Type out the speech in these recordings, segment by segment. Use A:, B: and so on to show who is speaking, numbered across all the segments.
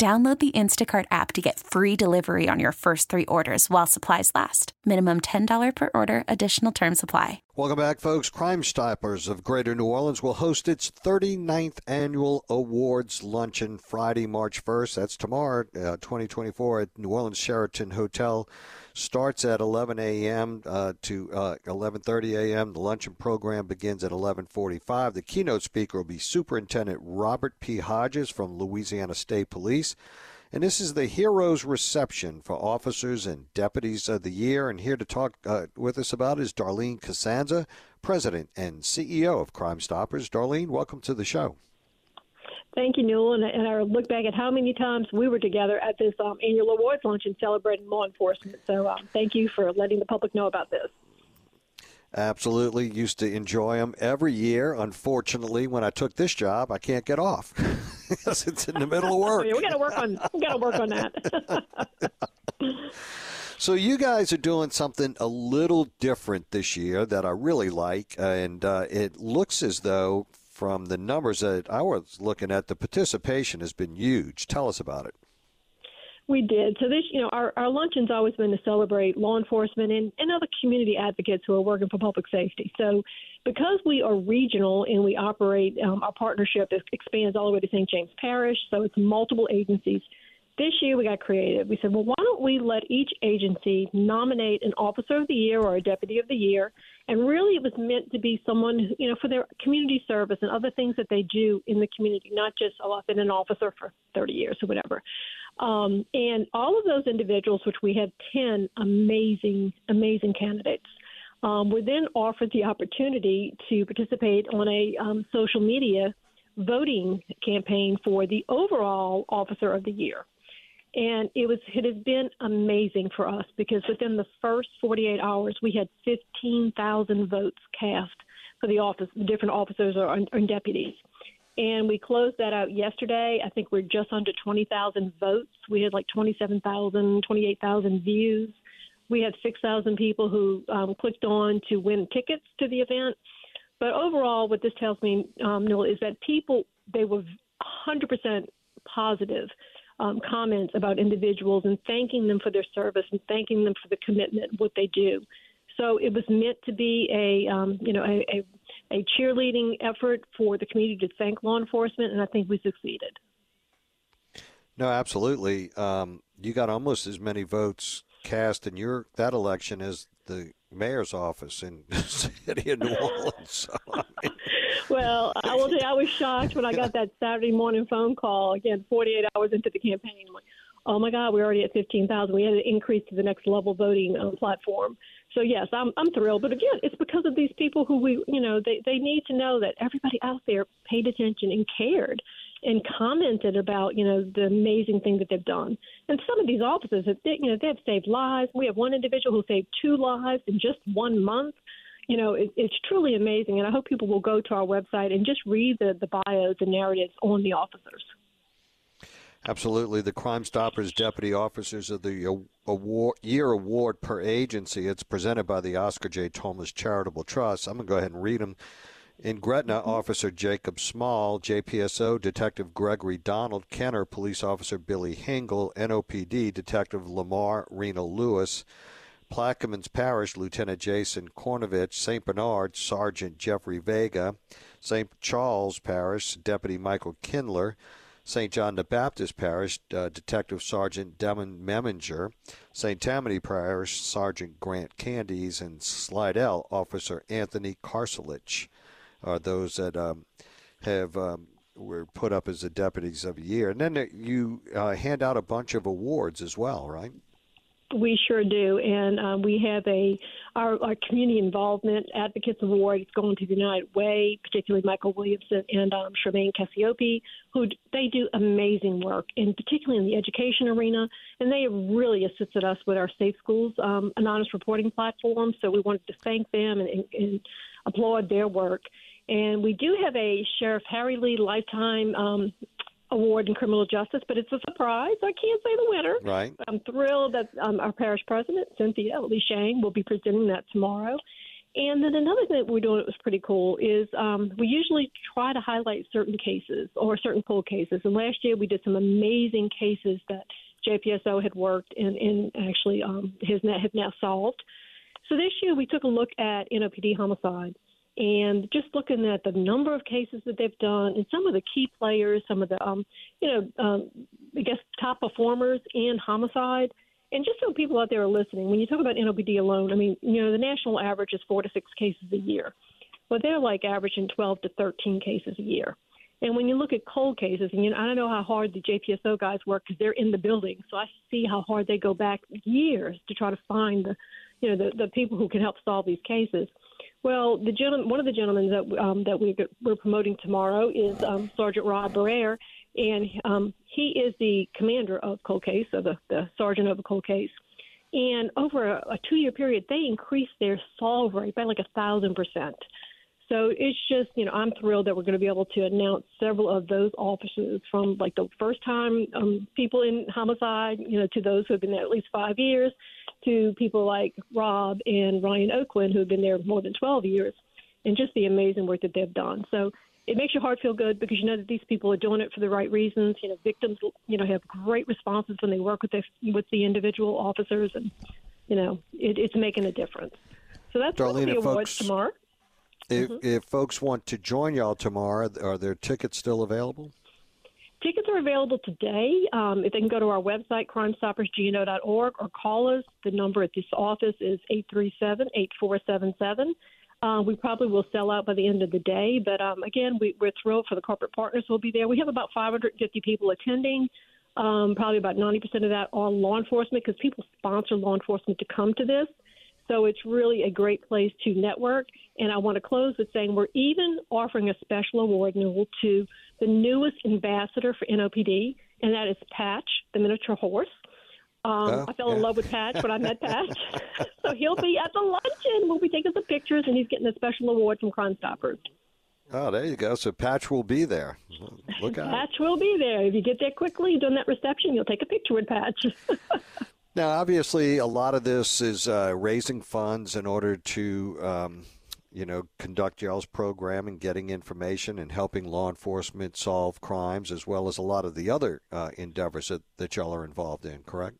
A: Download the Instacart app to get free delivery on your first three orders while supplies last. Minimum $10 per order, additional term supply.
B: Welcome back, folks. Crime Stoppers of Greater New Orleans will host its 39th annual awards luncheon Friday, March 1st. That's tomorrow, uh, 2024, at New Orleans Sheraton Hotel starts at 11 a.m. Uh, to uh, 11:30 a.m. The luncheon program begins at 11:45. The keynote speaker will be Superintendent Robert P. Hodges from Louisiana State Police. And this is the Heroes Reception for Officers and Deputies of the Year. And here to talk uh, with us about is Darlene Cusanza, President and CEO of Crime Stoppers. Darlene, welcome to the show.
C: Thank you, Newell. And, and I look back at how many times we were together at this um, annual awards luncheon celebrating law enforcement. So um, thank you for letting the public know about this.
B: Absolutely. Used to enjoy them every year. Unfortunately, when I took this job, I can't get off because it's in the middle of work.
C: we got to work on we got to work on that.
B: So you guys are doing something a little different this year that I really like, and uh, it looks as though from the numbers that I was looking at, the participation has been huge. Tell us about it.
C: We did. So this, you know, our, our luncheon's always been to celebrate law enforcement and, and other community advocates who are working for public safety. So because we are regional and we operate, um, our partnership expands all the way to St. James Parish. So it's multiple agencies. This year we got creative. We said, well, why don't we let each agency nominate an officer of the year or a deputy of the year? And really, it was meant to be someone, you know, for their community service and other things that they do in the community, not just, oh, I've been an officer for 30 years or whatever. Um, and all of those individuals, which we had 10 amazing, amazing candidates, um, were then offered the opportunity to participate on a um, social media voting campaign for the overall Officer of the Year. And it was it has been amazing for us because within the first 48 hours we had 15,000 votes cast for the office, the different officers or, or deputies. And we closed that out yesterday. I think we're just under 20,000 votes. We had like 27,000, 28,000 views. We had 6,000 people who um, clicked on to win tickets to the event. But overall, what this tells me, um, Newell, is that people, they were 100% positive um, comments about individuals and thanking them for their service and thanking them for the commitment, what they do. So it was meant to be a, um, you know, a, a, a cheerleading effort for the community to thank law enforcement, and I think we succeeded.
B: No, absolutely. Um, you got almost as many votes cast in your that election as the mayor's office in the city of New Orleans. So, I mean,
C: well, I will say I was shocked when I got that Saturday morning phone call. Again, 48 hours into the campaign, I'm like, oh my God, we're already at 15,000. We had to increase to the next level voting um, platform. So yes, I'm I'm thrilled. But again, it's because of these people who we, you know, they they need to know that everybody out there paid attention and cared and commented about you know the amazing thing that they've done. And some of these officers, they, you know, they have saved lives. We have one individual who saved two lives in just one month you know, it, it's truly amazing. And I hope people will go to our website and just read the, the bios and narratives on the officers.
B: Absolutely. The Crime Stoppers Deputy Officers of the award, Year Award per agency. It's presented by the Oscar J. Thomas Charitable Trust. I'm going to go ahead and read them. In Gretna, mm-hmm. Officer Jacob Small, JPSO Detective Gregory Donald, Kenner Police Officer Billy Hingle, NOPD Detective Lamar Rena Lewis, Plaquemines Parish, Lieutenant Jason Kornovich, St. Bernard, Sergeant Jeffrey Vega, St. Charles Parish, Deputy Michael Kindler, St. John the Baptist Parish, uh, Detective Sergeant Demon Meminger, St. Tammany Parish, Sergeant Grant Candies, and Slidell Officer Anthony Karselich are those that um, have um, were put up as the deputies of the year. And then you uh, hand out a bunch of awards as well, right?
C: We sure do, and um, we have a our, our community involvement advocates award. Going to the United Way, particularly Michael Williamson and um, Charmaine Cassiope, who they do amazing work, and particularly in the education arena. And they have really assisted us with our Safe Schools um, anonymous reporting platform. So we wanted to thank them and, and, and applaud their work. And we do have a Sheriff Harry Lee Lifetime um, Award in Criminal Justice, but it's a surprise. I can't say the winner.
B: Right.
C: I'm thrilled that um, our parish president, Cynthia Lee Sheng, will be presenting that tomorrow. And then another thing that we're doing that was pretty cool is um, we usually try to highlight certain cases or certain cold cases. And last year we did some amazing cases that JPSO had worked and, and actually um, has have now solved. So this year we took a look at NOPD homicide and just looking at the number of cases that they've done and some of the key players, some of the, um, you know, um, I guess top performers in homicide. And just so people out there are listening, when you talk about NOPD alone, I mean, you know, the national average is four to six cases a year. Well, they're like averaging 12 to 13 cases a year. And when you look at cold cases, and you know, I don't know how hard the JPSO guys work because they're in the building, so I see how hard they go back years to try to find the, you know, the, the people who can help solve these cases. Well, the gentleman, one of the gentlemen that um, that we, we're promoting tomorrow is um, Sergeant Rod Barrere, and um, he is the commander of cold case, or the, the sergeant of a cold case. And over a, a two-year period, they increased their solve rate by like a thousand percent. So it's just, you know, I'm thrilled that we're going to be able to announce several of those officers from like the first time um, people in homicide, you know, to those who have been there at least five years, to people like Rob and Ryan Oakland who have been there more than 12 years, and just the amazing work that they've done. So it makes your heart feel good because you know that these people are doing it for the right reasons. You know, victims, you know, have great responses when they work with the with the individual officers, and you know, it, it's making a difference. So that's
B: Darlene,
C: the awards
B: folks,
C: tomorrow.
B: If,
C: Mm-hmm.
B: if folks want to join y'all tomorrow, are there tickets still available?
C: Tickets are available today. Um, if they can go to our website, crimestoppersgno.org, or call us. The number at this office is 837 8477. Uh, we probably will sell out by the end of the day. But um, again, we, we're thrilled for the corporate partners who will be there. We have about 550 people attending. Um, probably about 90% of that are law enforcement because people sponsor law enforcement to come to this. So it's really a great place to network. And I want to close with saying we're even offering a special award Newell, to the newest ambassador for NOPD, and that is Patch, the miniature horse. Um,
B: Oh,
C: I fell in love with Patch when I met Patch. so he'll be at the luncheon. We'll be taking some pictures, and he's getting a special award from Crime Stoppers.
B: Oh, there you go. So Patch will be there. Look out.
C: Patch will be there. If you get there quickly during that reception, you'll take a picture with Patch.
B: Now, obviously, a lot of this is uh, raising funds in order to, um, you know, conduct y'all's program and getting information and helping law enforcement solve crimes, as well as a lot of the other uh, endeavors that, that y'all are involved in. Correct?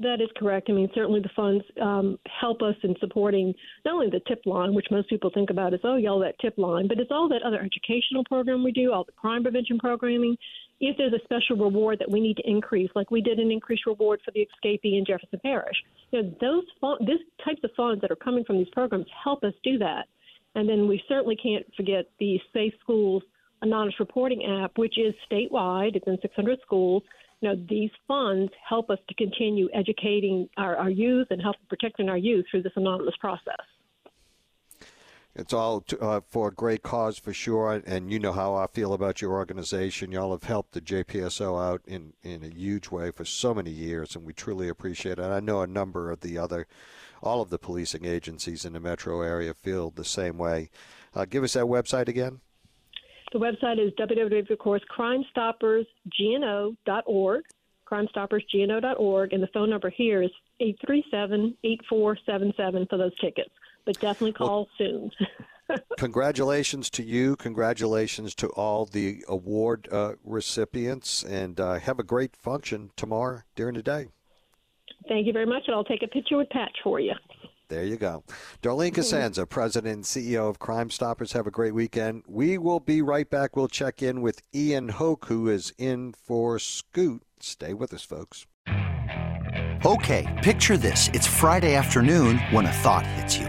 C: That is correct. I mean, certainly the funds um, help us in supporting not only the tip line, which most people think about as, oh, yell that tip line, but it's all that other educational program we do, all the crime prevention programming. If there's a special reward that we need to increase, like we did an increased reward for the escapee in Jefferson Parish, you know, those this types of funds that are coming from these programs help us do that. And then we certainly can't forget the Safe Schools Anonymous Reporting app, which is statewide. It's in 600 schools you know, these funds help us to continue educating our, our youth and help protecting our youth through this anonymous process.
B: It's all to, uh, for a great cause for sure, and you know how I feel about your organization. Y'all have helped the JPSO out in, in a huge way for so many years, and we truly appreciate it. I know a number of the other, all of the policing agencies in the metro area feel the same way. Uh, give us that website again.
C: The website is www, of course, crimestoppersgno.org, crimestoppersgno.org, and the phone number here is 837-8477 for those tickets. But definitely call soon.
B: Congratulations to you. Congratulations to all the award uh, recipients, and uh, have a great function tomorrow during the day.
C: Thank you very much, and I'll take a picture with Patch for you.
B: There you go. Darlene Cusanza, President and CEO of Crime Stoppers. Have a great weekend. We will be right back. We'll check in with Ian Hoke, who is in for Scoot. Stay with us, folks.
D: Okay, picture this. It's Friday afternoon when a thought hits you.